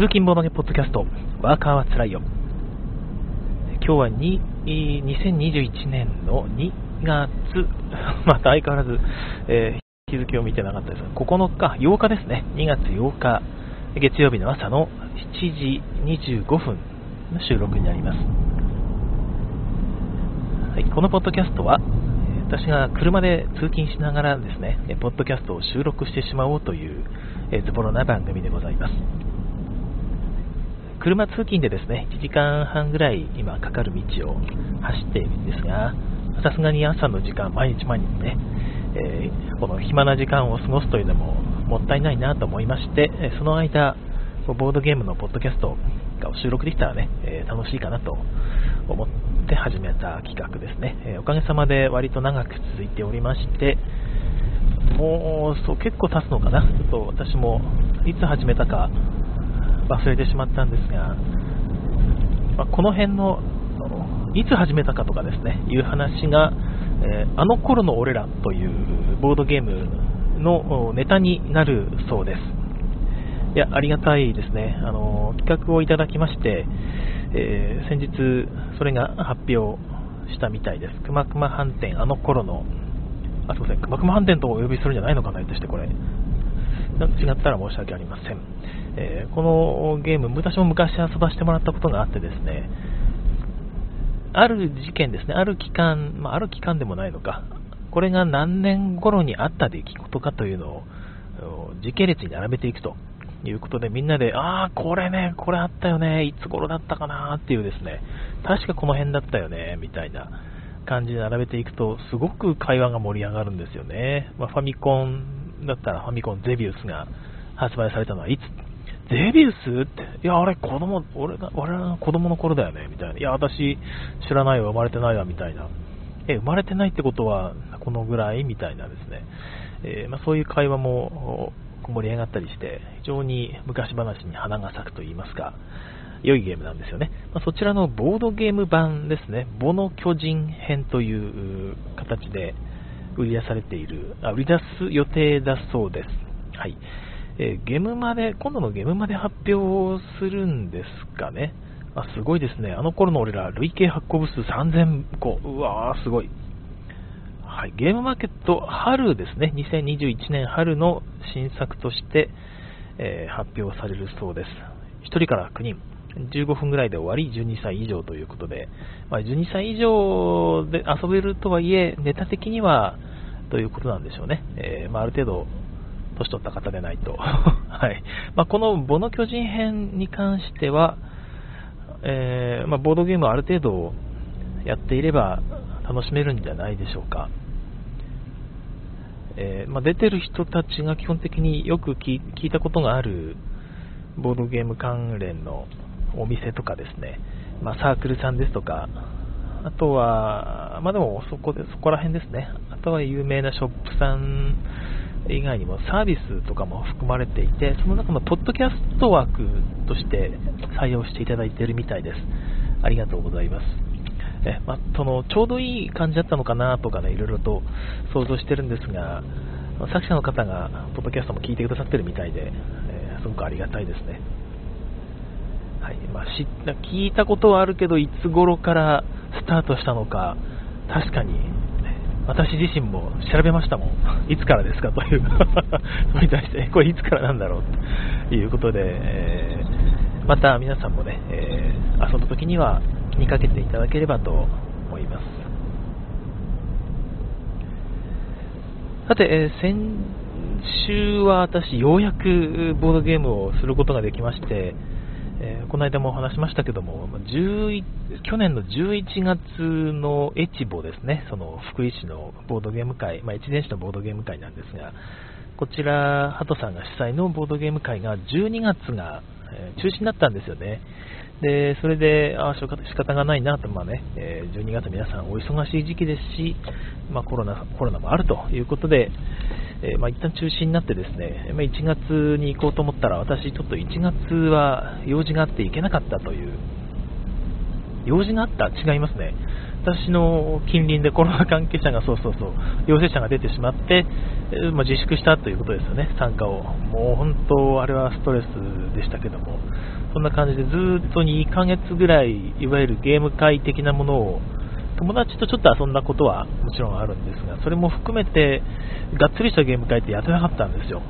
通勤ボードゲポッドキャスト、ワーカーはつらいよ。今日は2021年の2月、また相変わらず、えー日付を見てなかったです9日、8日ですね。2月8日、月曜日の朝の7時25分の収録になります。はい、このポッドキャストは、私が車で通勤しながらですね、ポッドキャストを収録してしまおうという、えズボラな番組でございます。車通勤でですね、1時間半ぐらい今かかる道を走っているんですが、さすがに朝の時間、毎日毎日ね、えー、この暇な時間を過ごすというのももったいないなと思いまして、その間、ボードゲームのポッドキャストが収録できたらね、えー、楽しいかなと思って始めた企画ですね、えー、おかげさまで割と長く続いておりまして、もうそう結構経つのかな、ちょっと私もいつ始めたか忘れてしまったんですが、まあ、この辺のいつ始めたかとかですね、いう話が、えー、あの頃の俺らというボードゲームのネタになるそうです。いや、ありがたいですね。あの、企画をいただきまして、えー、先日、それが発表したみたいです。くまくま飯店、あの頃の、あ、すいません、くまくま飯店とお呼びするんじゃないのかな、としてこれ。違ったら申し訳ありません。えー、このゲーム、私も昔遊ばせてもらったことがあってですね、ある事件ですね、ある期間、まあ、ある期間でもないのか、これが何年頃にあった出来事かというのを時系列に並べていくということで、みんなで、ああ、これね、これあったよね、いつ頃だったかなっていうですね、確かこの辺だったよね、みたいな感じで並べていくと、すごく会話が盛り上がるんですよね。まあ、ファミコンだったらファミコンゼビウスが発売されたのはいつ？デビウスって、いや、あれ、子供、俺が、俺が子供の頃だよね、みたいな。いや、私、知らないわ、生まれてないわ、みたいな。え、生まれてないってことは、このぐらい？みたいなですね。えー、まあ、そういう会話も盛り上がったりして、非常に昔話に花が咲くと言いますか、良いゲームなんですよね。まあ、そちらのボードゲーム版ですね、ボの巨人編という形で売り出されている、あ売り出す予定だそうです。はい。えー、ゲームまで、今度のゲームまで発表するんですかね。あ、すごいですね。あの頃の俺ら、累計発行部数3000個。うわー、すごい。はい、ゲームマーケット春ですね。2021年春の新作として、えー、発表されるそうです。1人から9人。15分ぐらいで終わり、12歳以上ということで、まあ、12歳以上で遊べるとはいえ、ネタ的にはということなんでしょうね。えー、まあ、ある程度年取った方でないと。はいまあ、このボの巨人編に関しては、えー、ま、ボードゲームをある程度やっていれば楽しめるんじゃないでしょうか。えー、ま、出てる人たちが基本的によく聞いたことがあるボードゲーム関連のお店とかですね、まあ、サークルさんですとか、あとは、まあ、でもそこでそこら辺ですね、あとは有名なショップさん以外にもサービスとかも含まれていて、その中のポッドキャストワークとして採用していただいているみたいです。ありがとうございます。えまあ、そのちょうどいい感じだったのかなとかね、いろいろと想像してるんですが、作者の方がポッドキャストも聞いてくださってるみたいで、えー、すごくありがたいですね。いまあ、知った聞いたことはあるけど、いつ頃からスタートしたのか、確かに私自身も調べましたもん。いつからですかという。それに対して、これいつからなんだろうということで、えー、また皆さんもね、えー、遊んだ時には気にかけていただければと思います。さて、えー、先週は私、ようやくボードゲームをすることができまして、えー、この間もお話しましたけども、去年の11月のエチボですね、その福井市のボードゲーム会、まあ、一年市のボードゲーム会なんですが、こちら、ハトさんが主催のボードゲーム会が12月が、えー、中止になったんですよね。で、それで、あ仕方がないなと、まあね、えー、12月皆さんお忙しい時期ですし、まあ、コロナ、コロナもあるということで、えー、まあ、一旦中止になってですね、まあ、1月に行こうと思ったら、私ちょっと1月は用事があって行けなかったという、用事があった？違いますね。私の近隣でコロナ関係者がそうそうそう陽性者が出てしまって、え、まあ、自粛したということですよね、参加を。もう本当、あれはストレスでしたけども、そんな感じでずっと2ヶ月ぐらい、いわゆるゲーム会的なものを友達とちょっと遊んだことはもちろんあるんですが、それも含めて、がっつりしたゲーム会ってやってなかったんですよ。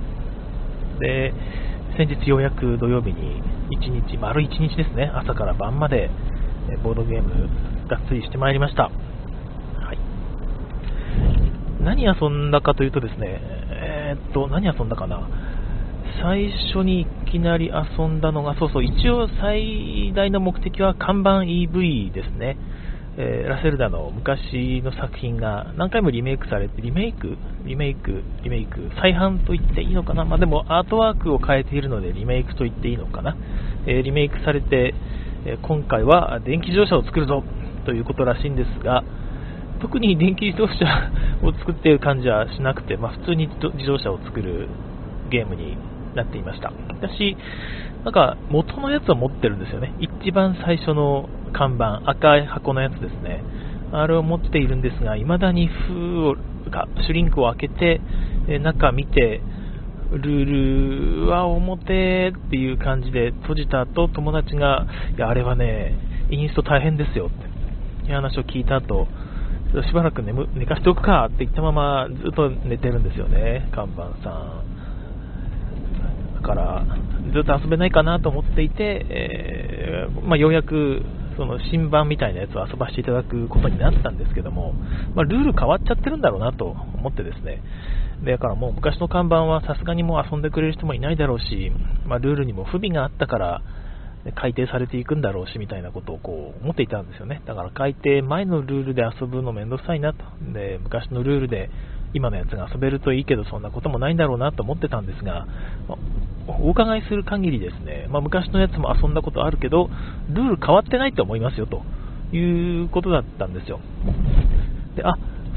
で、先日ようやく土曜日に1日、丸1日ですね、朝から晩までボードゲームがっつりしてまいりました。はい。何遊んだかというとですね、えー、っと、何遊んだかな。最初にいきなり遊んだのが、そうそう、一応最大の目的は看板 EV ですね。えー、ラセルダの昔の作品が何回もリメイクされて、リメイクリメイクリメイク再販と言っていいのかな？まあ、でもアートワークを変えているのでリメイクと言っていいのかな、えー、リメイクされて、えー、今回は電気自動車を作るぞということらしいんですが、特に電気自動車を作っている感じはしなくて、まあ、普通に自動車を作るゲームになっていました。私、なんか元のやつを持ってるんですよね。一番最初の看板、赤い箱のやつですね。あれを持っているんですが、未だに封が、シュリンクを開けて、中見て、ルールは表っていう感じで閉じた後、友達が、いや、あれはね、インスト大変ですよっていう話を聞いた後、しばらく寝寝かしておくかって言ったままずっと寝てるんですよね、看板さん。だから、ずっと遊べないかなと思っていて、えー、まあ、ようやくその新版みたいなやつを遊ばせていただくことになったんですけども、まあ、ルール変わっちゃってるんだろうなと思ってですね、だからもう昔の看板はさすがにもう遊んでくれる人もいないだろうし、まあ、ルールにも不備があったから改定されていくんだろうしみたいなことをこう思っていたんですよね。だから改定前のルールで遊ぶのめんどくさいなと。で、昔のルールで今のやつが遊べるといいけどそんなこともないんだろうなと思ってたんですが、お伺いする限りですね、まあ、昔のやつも遊んだことあるけど、ルール変わってないと思いますよということだったんですよ。で、あ、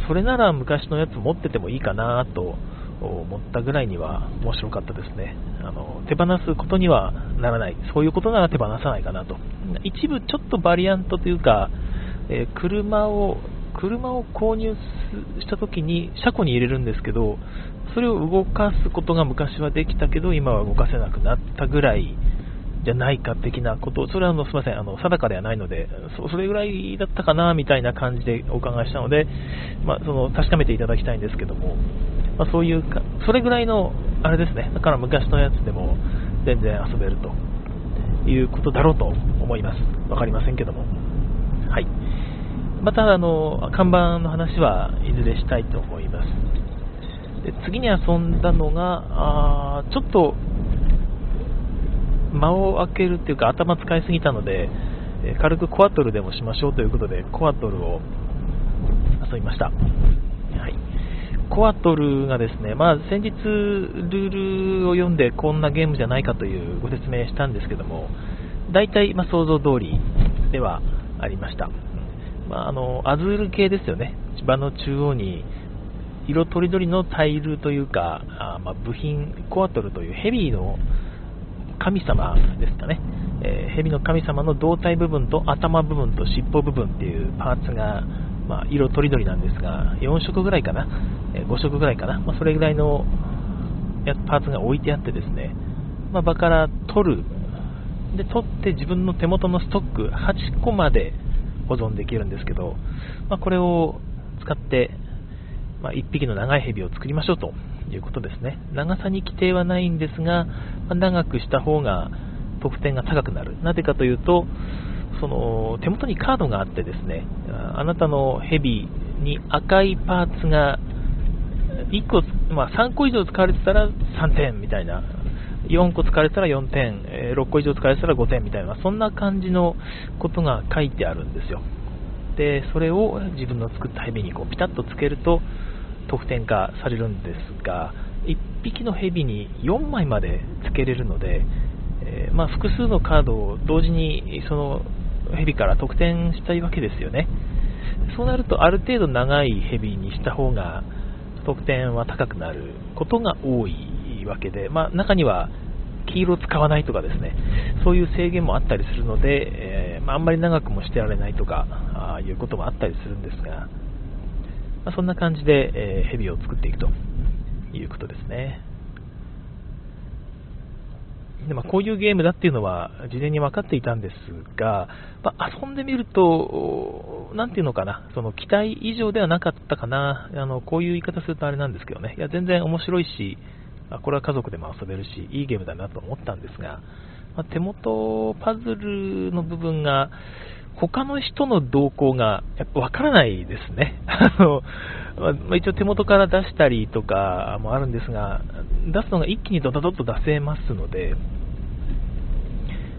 それなら昔のやつ持っててもいいかなと思ったぐらいには面白かったですね。あの手放すことにはならない。そういうことなら手放さないかなと。一部ちょっとバリアントというか、えー、車を車を購入した時に車庫に入れるんですけど、それを動かすことが昔はできたけど、今は動かせなくなったぐらいじゃないか的なことそれはあのすみませんあの、定かではないのでそ、それぐらいだったかなみたいな感じでお伺いしたので、まあ、その確かめていただきたいんですけども、まあ、そういうか、それぐらいの、あれですね、だから昔のやつでも全然遊べるということだろうと思います。分かりませんけども。はいまたあの看板の話はいずれしたいと思います。で次に遊んだのが、あちょっと間を空けるっていうか頭使いすぎたので、え軽くコアトルでもしましょうということで、コアトルを遊びました。はい、コアトルがですね、まあ、先日ルールを読んでこんなゲームじゃないかというご説明したんですけども、大体、ま想像通りではありました。まあ、あのアズール系ですよね、芝の中央に色とりどりのタイルというか、あまあ、部品、コアトルというヘビーの神様ですかね、えー、蛇の神様の胴体部分と頭部分と尻尾部分っていうパーツが、まあ、色とりどりなんですが、4色ぐらいかな、えー、5色ぐらいかな、まあ、それぐらいのパーツが置いてあってですね、ま、場から取る、で取って自分の手元のストック8個まで保存できるんですけど、まあ、これを使って、まあ、1匹の長い蛇を作りましょうということですね。長さに規定はないんですが、ま長くした方が得点が高くなる。なぜかというと、その手元にカードがあってですね、あなたのヘビに赤いパーツが1個、まあ、3個以上使われてたら3点みたいな、4個使われたら4点、6個以上使われたら5点みたいな、そんな感じのことが書いてあるんですよ。で、それを自分の作ったヘビにこうピタッとつけると、得点化されるんですが、1匹のヘビに4枚までつけれるので、えー、まあ、複数のカードを同時にそのヘビから得点したいわけですよね。そうなると、ある程度長いヘビにした方が得点は高くなることが多いわけで、まあ、中には黄色使わないとかですね、そういう制限もあったりするので、えー、まあ、あんまり長くもしてられないとかあいうこともあったりするんですが、まあ、そんな感じで、えー、ヘビを作っていくということですね。でまあ、こういうゲームだっていうのは事前に分かっていたんですが、まあ、遊んでみると、なんていうのかな、その期待以上ではなかったかな、あのこういう言い方するとあれなんですけどね、いや全然面白いし、あこれは家族でも遊べるし、いいゲームだなと思ったんですが、まあ、手元パズルの部分が、他の人の動向がやっぱ分からないですね。あのまあ、一応手元から出したりとかもあるんですが、出すのが一気にドドドッと出せますので、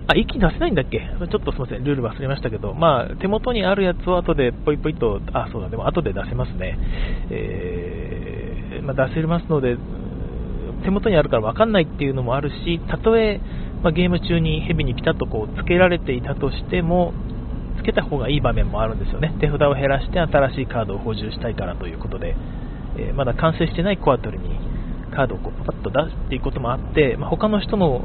あ、一気に出せないんだっけ？ちょっとすみません、ルール忘れましたけど、まあ、手元にあるやつを後でポイポイと、あ、そうだ、でも後で出せますね。えー、まあ、出せますので、手元にあるから分かんないっていうのもあるし、たとえ、まあ、ゲーム中にヘビにピタッとこうつけられていたとしても、つけた方がいい場面もあるんですよね。手札を減らして新しいカードを補充したいからということで、えー、まだ完成してないコアトルにカードをこうパッと出すっていうこともあって、まあ、他の人の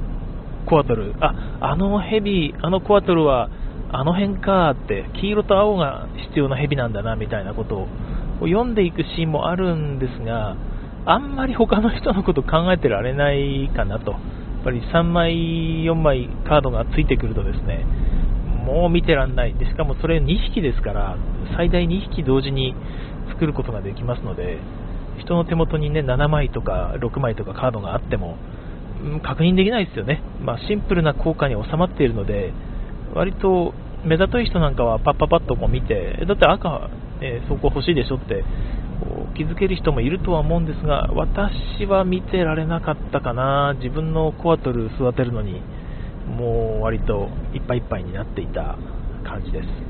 コアトル、あ、あのヘビ、あのコアトルはあの辺かって、黄色と青が必要なヘビなんだなみたいなことを読んでいくシーンもあるんですが、あんまり他の人のこと考えてられないかなと。やっぱり3枚、4枚カードがついてくるとですね、もう見てらんない。で、しかもそれ2匹ですから、最大2匹同時に作ることができますので、人の手元にね、7枚とか6枚とかカードがあっても、確認できないですよね。まあ、シンプルな効果に収まっているので、割と目ざとい人なんかはパッパパッとこう見て、だって赤、えー、そこ欲しいでしょって気づける人もいるとは思うんですが、私は見てられなかったかな。自分のコアトル育てるのに、もう割といっぱいいっぱいになっていた感じです。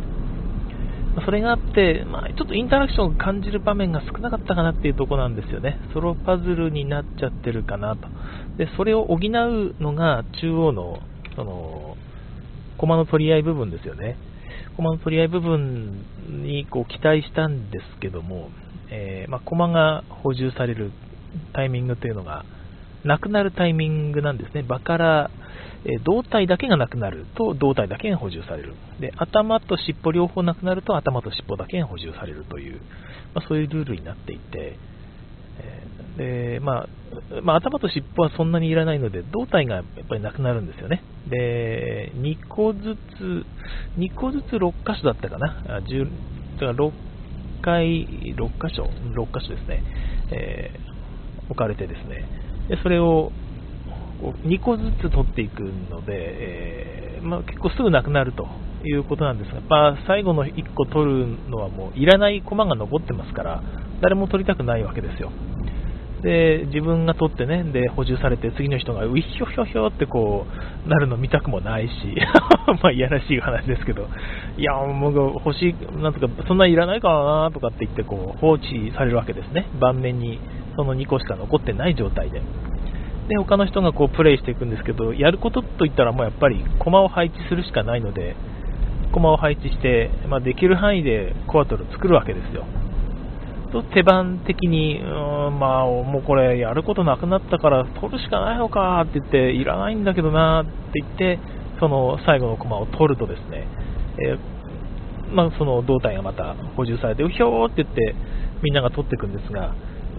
それがあって、まあ、ちょっとインタラクションを感じる場面が少なかったかなっていうところなんですよね。ソロパズルになっちゃってるかなと。で、それを補うのが中央の、その、コマの取り合い部分ですよね。コマの取り合い部分にこう期待したんですけども、えー、まあ、コマが補充されるタイミングというのが、なくなるタイミングなんですね。場からえ胴体だけがなくなると胴体だけが補充される。で頭と尻尾両方なくなると頭と尻尾だけが補充されるという、まあ、そういうルールになっていて、えでまあまあ、頭と尻尾はそんなにいらないので胴体がやっぱりなくなるんですよね。で2個ずつ2個ずつ6箇所だったかな。10だから6回6箇所6箇所ですね、えー、置かれてですねでそれを2個ずつ取っていくので、えー、まあ、結構すぐなくなるということなんですが、まあ、最後の1個取るのはもういらない駒が残ってますから誰も取りたくないわけですよ。で自分が取ってねで補充されて次の人がウィッヒョヒョヒョってこうなるの見たくもないし まあいやらしい話ですけどいやもう欲しいなんとかそんないらないかなとかって言ってこう放置されるわけですね盤面にその2個しか残ってない状態でで他の人がこうプレイしていくんですけど、やることといったらもうやっぱり駒を配置するしかないので、駒を配置して、まあ、できる範囲でコアトル作るわけですよ。と手番的に、うん、まあ、もうこれやることなくなったから取るしかないのかって言って、いらないんだけどなって言って、その最後の駒を取るとですね、えー、まあ、その胴体がまた補充されて、うひょーって言ってみんなが取っていくんですが、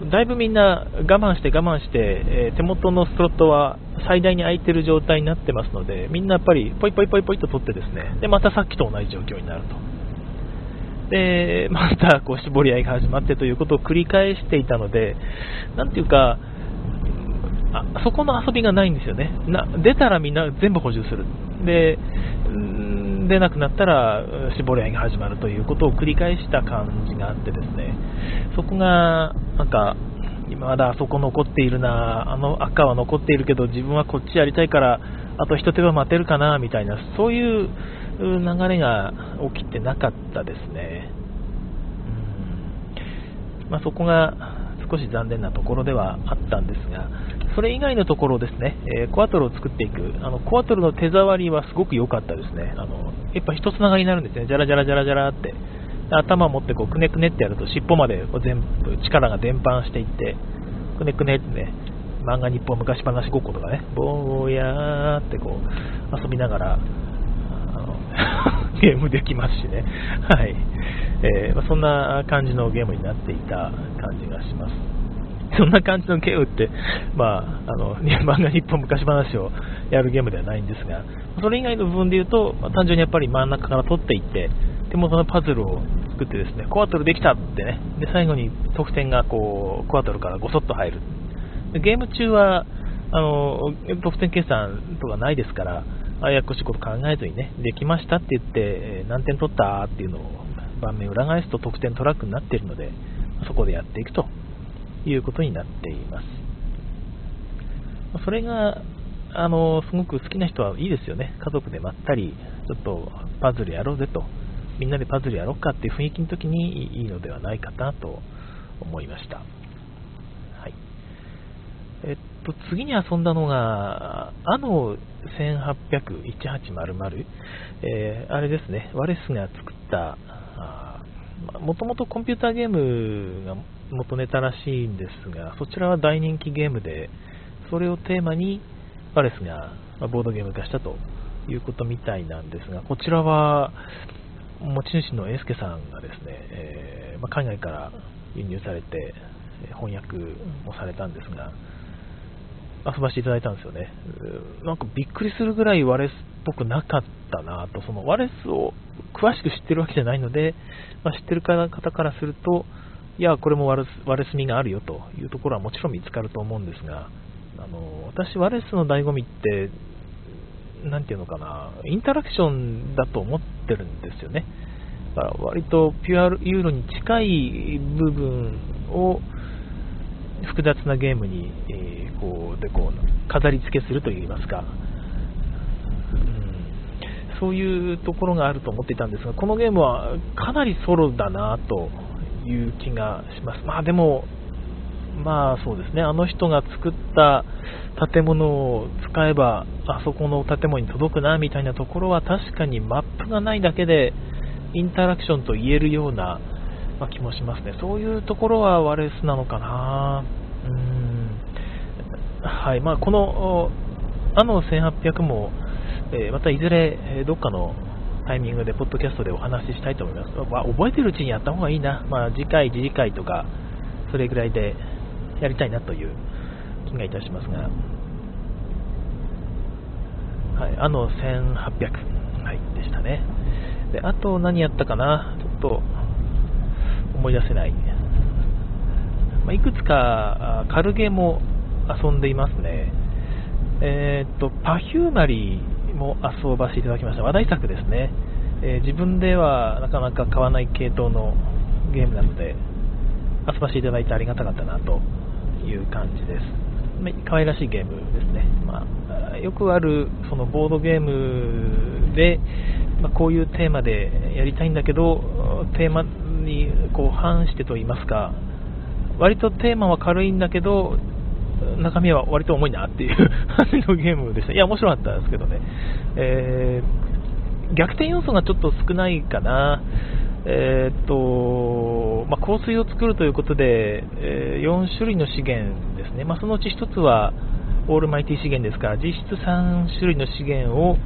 だいぶみんな我慢して我慢して、えー、手元のスロットは最大に空いてる状態になってますので、みんなやっぱりポイポイポイポイと取ってですね、で、またさっきと同じ状況になると。で、またこう絞り合いが始まってということを繰り返していたので、なんていうか、あそこの遊びがないんですよね。な出たらみんな全部補充する。で、出なくなったら絞り合いが始まるということを繰り返した感じがあってですね、そこがなんかまだあそこ残っているな、あの赤は残っているけど自分はこっちやりたいからあと一手間待てるかなみたいな、そういうう流れが起きてなかったですね。うんまあ、そこが少し残念なところではあったんですが、それ以外のところですね、えー、コアトルを作っていく、あのコアトルの手触りはすごく良かったですね。あのやっぱ一つながりになるんですね、じゃらじゃらじゃらじゃらって。頭を持ってこうくねくねってやると尻尾までこう全部力が伝播していって、くねくねってね、漫画日本昔話ごっことかね、ぼーやーってこう遊びながら ゲームできますしね、はいえーまあ、そんな感じのゲームになっていた感じがします。そんな感じのゲームって、まあ、あの 漫画日本昔話をやるゲームではないんですが、それ以外の部分で言うと、まあ、単純にやっぱり真ん中から取っていって、手元のパズルを作ってですね、コアトルできたってね、で最後に得点がこうコアトルからごそっと入る。ゲーム中はあの得点計算とかないですから、あやこしいこと考えずにね、できましたって言って、何点取ったっていうのを盤面裏返すと得点トラックになっているので、そこでやっていくということになっています。それが、あの、すごく好きな人はいいですよね。家族でまったり、ちょっとパズルやろうぜと、みんなでパズルやろうかっていう雰囲気の時にいいのではないかなと思いました。えっと、次に遊んだのが、あの1800-1800、えー、あれですね、ワレスが作った、もともとコンピューターゲームが元ネタらしいんですが、そちらは大人気ゲームで、それをテーマにワレスがボードゲーム化したということみたいなんですが、こちらは持ち主のエスケさんがですね、えー、まあ、海外から輸入されて翻訳もされたんですが、遊ばせていただいたんですよね。なんかびっくりするぐらいワレスっぽくなかったなと、そのワレスを詳しく知ってるわけじゃないので、まあ、知ってる方からすると、いや、これもワレスワレス味があるよというところはもちろん見つかると思うんですが、あの私、ワレスの醍醐味って、なんていうのかな、インタラクションだと思ってるんですよね。だから割とピュアユーロに近い部分を複雑なゲームに、えー、こうでこう飾り付けするといいますか、うん、そういうところがあると思っていたんですが、このゲームはかなりソロだなという気がします。まあでも、まあそうですね、あの人が作った建物を使えば、あそこの建物に届くなみたいなところは確かにマップがないだけでインタラクションと言えるような、まあ、気もしますね。そういうところはワレスなのかな。うんはいまあ、このあの1800も、えー、またいずれどっかのタイミングでポッドキャストでお話ししたいと思います。まあ、覚えてるうちにやった方がいいな。まあ、次回、次次回とか、それぐらいでやりたいなという気がいたしますが、はい、あの1800、はい、でしたね。で、あと何やったかな、思い出せない。まあ、いくつか軽ゲーも遊んでいますね。えー、っと、パフューマリーも遊ばせていただきました。話題作ですね。えー、自分ではなかなか買わない系統のゲームなので、遊ばせていただいてありがたかったなという感じです。可愛らしいゲームですね。まあ、よくあるそのボードゲームで、まあ、こういうテーマでやりたいんだけど、テーマにこう反してと言いますか、割とテーマは軽いんだけど、中身は割と重いなっていう 感じのゲームでした。いや、面白かったですけどね。えー、逆転要素がちょっと少ないかな。えー、っと、まあ、香水を作るということで、えー、4種類の資源ですね。まあ、そのうち1つはオールマイティ資源ですから、実質3種類の資源を、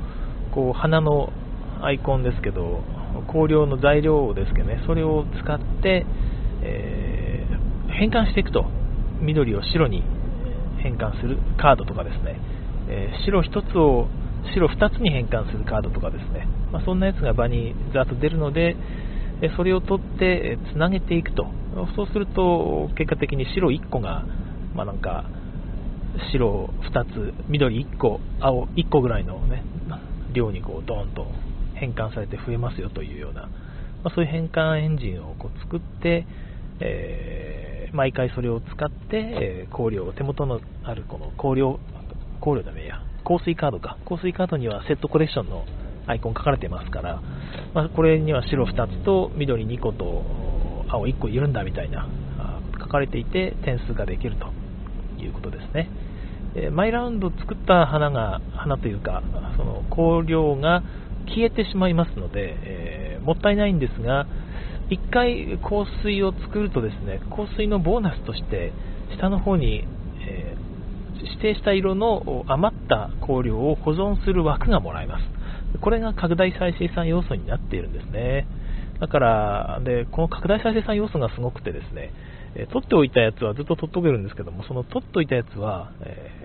こう、花のアイコンですけど、香料の材料ですけどね、それを使って、えー、変換していくと。緑を白に変換するカードとかですね、えー、白1つを白2つに変換するカードとかですね、まあ、そんなやつが場にざっと出るので、それを取ってつなげていくと、そうすると結果的に白1個が、まあ、なんか白2つ、緑1個、青1個ぐらいの、ね、量にこうドーンと変換されて増えますよというような、まあ、そういう変換エンジンをこう作って、えー、毎回それを使って、えー、香料、手元のあるこの香料、香料だめや、香水カードか、香水カードにはセットコレクションのアイコン書かれてますから、まあ、これには白2つと緑2個と青1個いるんだみたいな書かれていて点数ができるということですね。え毎ラウンド作った花が花というかその香料が消えてしまいますので、えー、もったいないんですが1回香水を作るとですね香水のボーナスとして下の方に、え指定した色の余った香料を保存する枠がもらえます。これが拡大再生産要素になっているんですね。だから、で、この拡大再生産要素がすごくてですね、え取っておいたやつはずっと取っとけるんですけども、その取っておいたやつは、えー、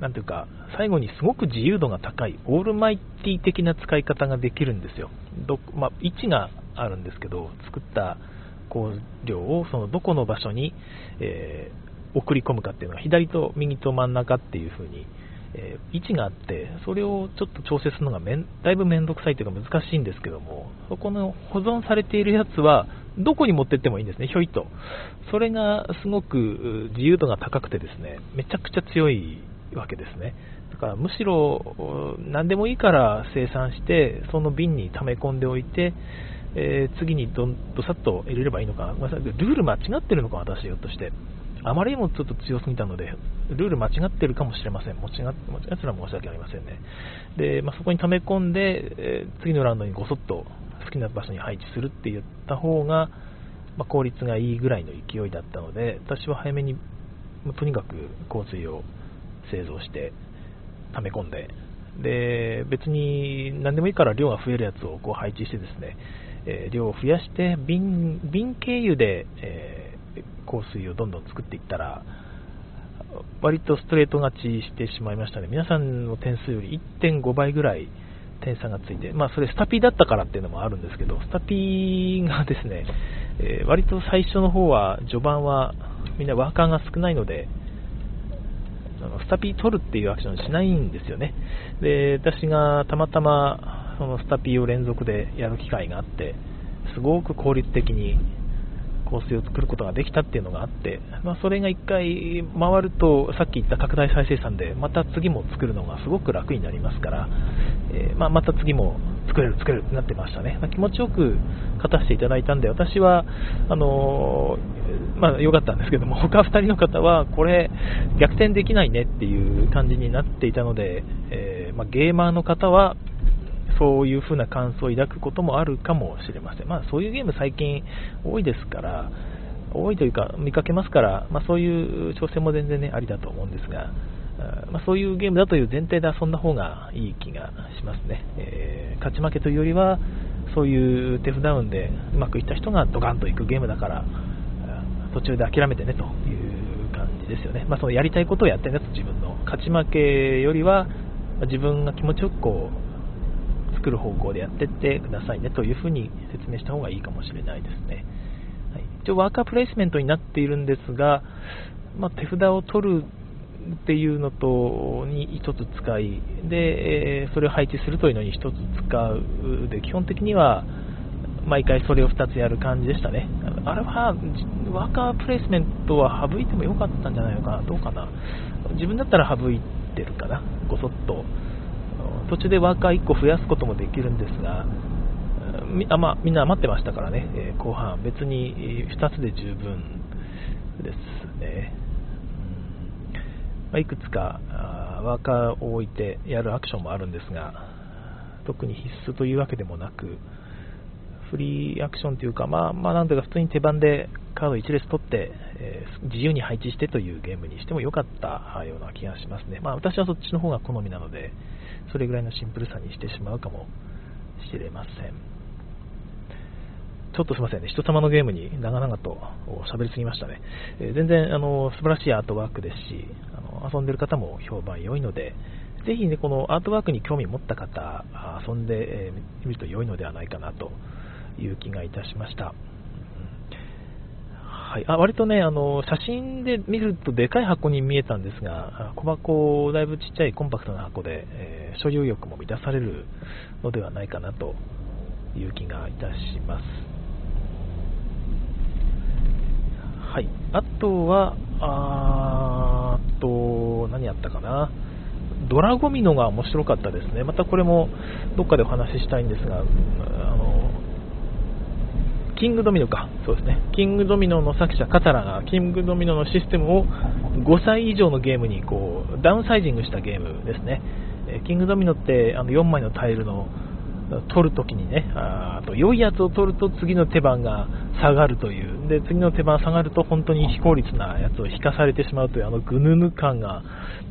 なんていうか、最後にすごく自由度が高い、オールマイティ的な使い方ができるんですよ。どまあ、位置があるんですけど、作った香料をそのどこの場所に、えー、送り込むかっていうのが、左と右と真ん中っていう風に、えー、位置があって、それをちょっと調整するのがめんだいぶ面倒くさいというか難しいんですけども、そこの保存されているやつは、どこに持ってってもいいんですね、ひょいと。それがすごく自由度が高くてですね、めちゃくちゃ強いわけですね。だからむしろ何でもいいから生産して、その瓶に溜め込んでおいて、えー、次にどどさっと入れればいいのか、な、ルール間違ってるのか、私、ひょっとして。あまりにもちょっと強すぎたので、ルール間違ってるかもしれません。間違ってたら申し訳ありませんね。で、まあ、そこに溜め込んで、えー、次のラウンドにごそっと好きな場所に配置するって言った方が、まあ、効率がいいぐらいの勢いだったので、私は早めに、まあ、とにかく香水を製造して、溜め込んで、で、別に何でもいいから量が増えるやつをこう配置してですね、えー、量を増やして瓶、瓶経由で、えー、香水をどんどん作っていったら、割とストレート勝ちしてしまいましたね。皆さんの点数より1.5倍ぐらい点差がついて、まあ、それスタピーだったからっていうのもあるんですけど、スタピーがですね、えー、割と最初の方は、序盤はみんなワーカーが少ないので、あのスタピー取るっていうアクションしないんですよね。で、私がたまたまそのスタピーを連続でやる機会があって、すごく効率的に香水を作ることができたっていうのがあって、まあ、それが1回回ると、さっき言った拡大再生産で、また次も作るのがすごく楽になりますから、えー、まあ、また次も作れる、作れるってなってましたね。まあ、気持ちよく勝たせていただいたんで、私は、あのー、まあ、良かったんですけども、他2人の方は、これ、逆転できないねっていう感じになっていたので、えー、まあ、ゲーマーの方は、そういう風な感想を抱くこともあるかもしれません。まあ、そういうゲーム最近多いですから、多いというか見かけますから、まあ、そういう挑戦も全然ね、ありだと思うんですが、まあ、そういうゲームだという前提で遊んだ方がいい気がしますね。えー、勝ち負けというよりは、そういう手札ウンでうまくいった人がドカンといくゲームだから、途中で諦めてねという感じですよね。まあ、そのやりたいことをやってねと自分の勝ち負けよりは、自分が気持ちよくこう作る方向でやっていってくださいねというふうに説明した方がいいかもしれないですね。はい、一応ワーカープレイスメントになっているんですが、まあ、手札を取るっていうのとに1つ使いで、それを配置するというのに1つ使うで基本的には毎回それを2つやる感じでしたね。あれはワーカープレイスメントは省いてもよかったんじゃないのかな、どうかな。自分だったら省いてるかな、ごそっと。途中でワーカー1個増やすこともできるんですが、みあまあ、みんな余ってましたからね、え、後半、別に2つで十分ですね。ま、いくつかワーカーを置いてやるアクションもあるんですが、特に必須というわけでもなく、フリーアクションというか、まあ、まあ、なんとか普通に手番でカード1列取って、えー、自由に配置してというゲームにしても良かったような気がしますね。まあ、私はそっちの方が好みなので、それぐらいのシンプルさにしてしまうかもしれません。ちょっとすみませんね、人様のゲームに長々と喋りすぎましたね。えー、全然あの素晴らしいアートワークですし、の遊んでる方も評判良いので、ぜひね、このアートワークに興味持った方、遊んでみると良いのではないかなという気がいたしました。はい、あ割とねあの、写真で見るとでかい箱に見えたんですが、小箱、だいぶちっちゃいコンパクトな箱で、えー、所有欲も満たされるのではないかなという気がいたします。はい、あとは、あ、何やったかな。ドラゴミノが面白かったですね。またこれもどっかでお話ししたいんですが、あのキングドミノか、そうですね、キングドミノの作者、カタラがキングドミノのシステムを5歳以上のゲームにこうダウンサイジングしたゲームですね。キングドミノってあの4枚のタイルの取るときにねあ、あと良いやつを取ると次の手番が下がるという、で次の手番下がると本当に非効率なやつを引かされてしまうという、あのぐぬぬ感が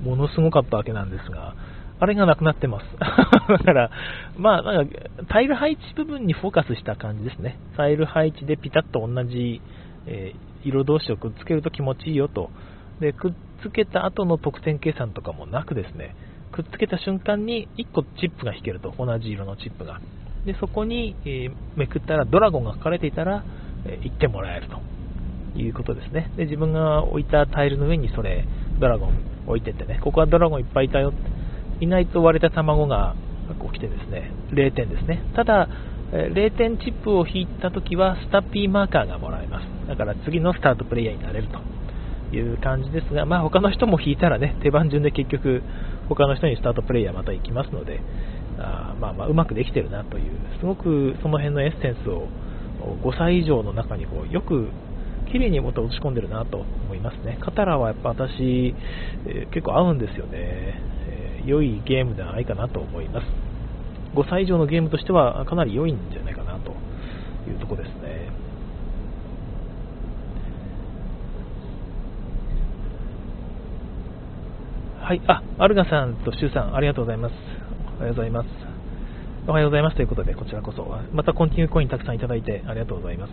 ものすごかったわけなんですが、あれがなくなってます。だから、まあ、なんか、タイル配置部分にフォーカスした感じですね。タイル配置でピタッと同じ、えー、色同士をくっつけると気持ちいいよと。で、くっつけた後の得点計算とかもなくですね、くっつけた瞬間に1個チップが引けると、同じ色のチップが。で、そこに、え、めくったらドラゴンが書かれていたら、えー、1点もらえるということですね。で、自分が置いたタイルの上にそれ、ドラゴン置いてってね、ここはドラゴンいっぱいいたよ、いないと割れた卵が起きてですね、0点ですね。ただ、0点チップを引いたときは、スタッピーマーカーがもらえます。だから次のスタートプレイヤーになれるという感じですが、まあ他の人も引いたらね、手番順で結局、他の人にスタートプレイヤーまた行きますので、あまあまあうまくできてるなという、すごくその辺のエッセンスを5歳以上の中にこうよく綺麗にまた落ち込んでるなと思いますね。カタラはやっぱ私、えー、結構合うんですよね、えー、良いゲームではないかなと思います。5歳以上のゲームとしてはかなり良いんじゃないかなというところですね。はい、あ、アルガさんとシュウさん、ありがとうございます。おはようございます。おはようございますということで、こちらこそ、またコンティニューコインたくさんいただいてありがとうございます。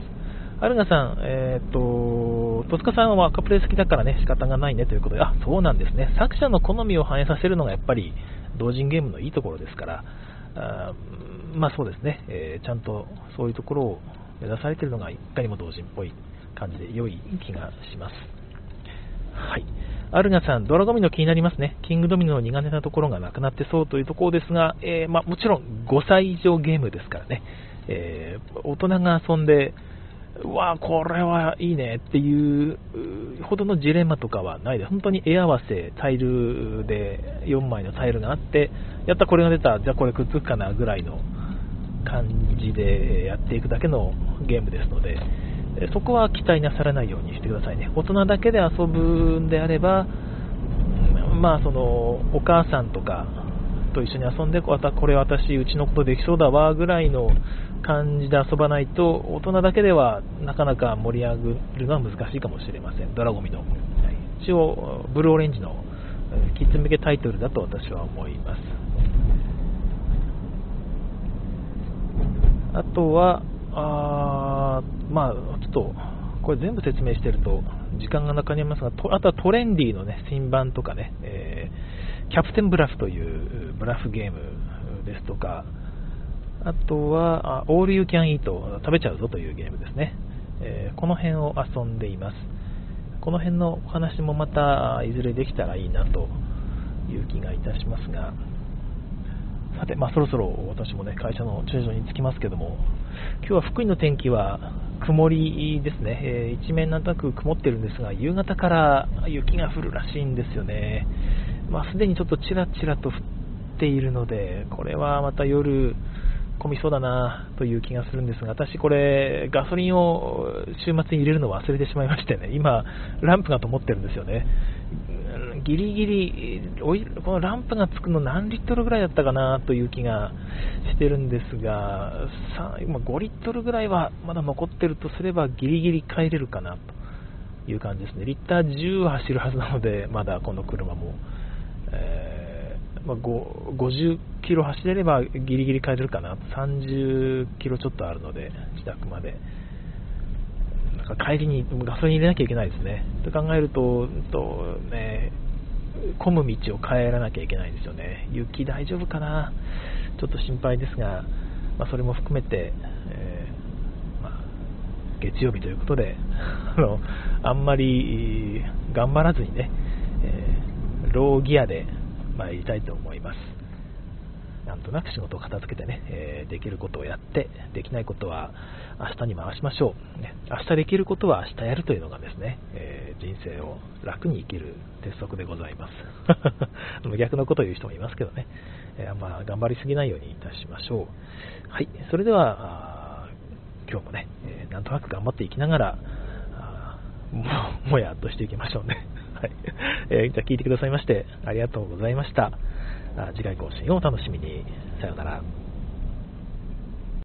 アルガさん、えー、っと、戸塚さんは赤プレー好きだからね、仕方がないねということで、あ、そうなんですね。作者の好みを反映させるのがやっぱり同人ゲームのいいところですから、あまあそうですね、えー、ちゃんとそういうところを目指されているのがいかにも同人っぽい感じで良い気がします。はい。アルガさん、ドラゴミの気になりますね。キングドミノの苦手なところがなくなってそうというところですが、えー、ま、もちろん5歳以上ゲームですからね、えー、大人が遊んで、うわこれはいいねっていうほどのジレンマとかはないで、本当に絵合わせ、タイルで4枚のタイルがあって、やったこれが出た、じゃあこれくっつくかなぐらいの感じでやっていくだけのゲームですので、そこは期待なさらないようにしてくださいね。大人だけで遊ぶんであれば、まあ、そのお母さんとかと一緒に遊んで、これ私、うちのことできそうだわぐらいの感じで遊ばないと、大人だけではなかなか盛り上げるのは難しいかもしれません。ドラゴミの。一応、ブルーオレンジのキッズ向けタイトルだと私は思います。あとは、あまあ、ちょっと、これ全部説明してると時間がなくなりますが、あとはトレンディのね、新版とかね、えー、キャプテンブラフというブラフゲームですとか、あとは、オールユーキャンイート食べちゃうぞというゲームですね、えー、この辺を遊んでいます。この辺のお話もまたいずれできたらいいなという気がいたしますが、さて、まあ、そろそろ私もね、会社の駐車場に着きますけども、今日は福井の天気は曇りですね、えー、一面なんとなく曇ってるんですが、夕方から雪が降るらしいんですよね。まあ、すでにちょっとちらちらと降っているので、これはまた夜、混みそうだなという気がするんですが、私これ、ガソリンを週末に入れるのを忘れてしまいましてね、今、ランプが灯ってるんですよね。ギリギリ、このランプがつくの何リットルぐらいだったかなという気がしてるんですが、5リットルぐらいはまだ残ってるとすればギリギリ帰れるかなという感じですね。リッター10走るはずなので、まだこの車も。えー、まあ、50キロ走れればギリギリ帰れるかな、30キロちょっとあるので、自宅まで。帰りにガソリン入れなきゃいけないですね。と考えると、とね、混む道を帰らなきゃいけないですよね。雪大丈夫かな？ちょっと心配ですが、まあ、それも含めて、えー、まあ、月曜日ということで、あのあんまり頑張らずにね、えー、ローギアで参りたいと思います。なんとなく仕事を片付けてね、えー、できることをやって、できないことは明日に回しましょう。ね、明日できることは明日やるというのがですね、えー、人生を楽に生きる鉄則でございます。逆のことを言う人もいますけどね、えー、まあ、頑張りすぎないようにいたしましょう。はい、それでは、今日もね、えなんとなく頑張っていきながら、ももやっとしていきましょうね。はい。えー、じゃあ聞いてくださいまして、ありがとうございました。次回更新をお楽しみに。さようなら。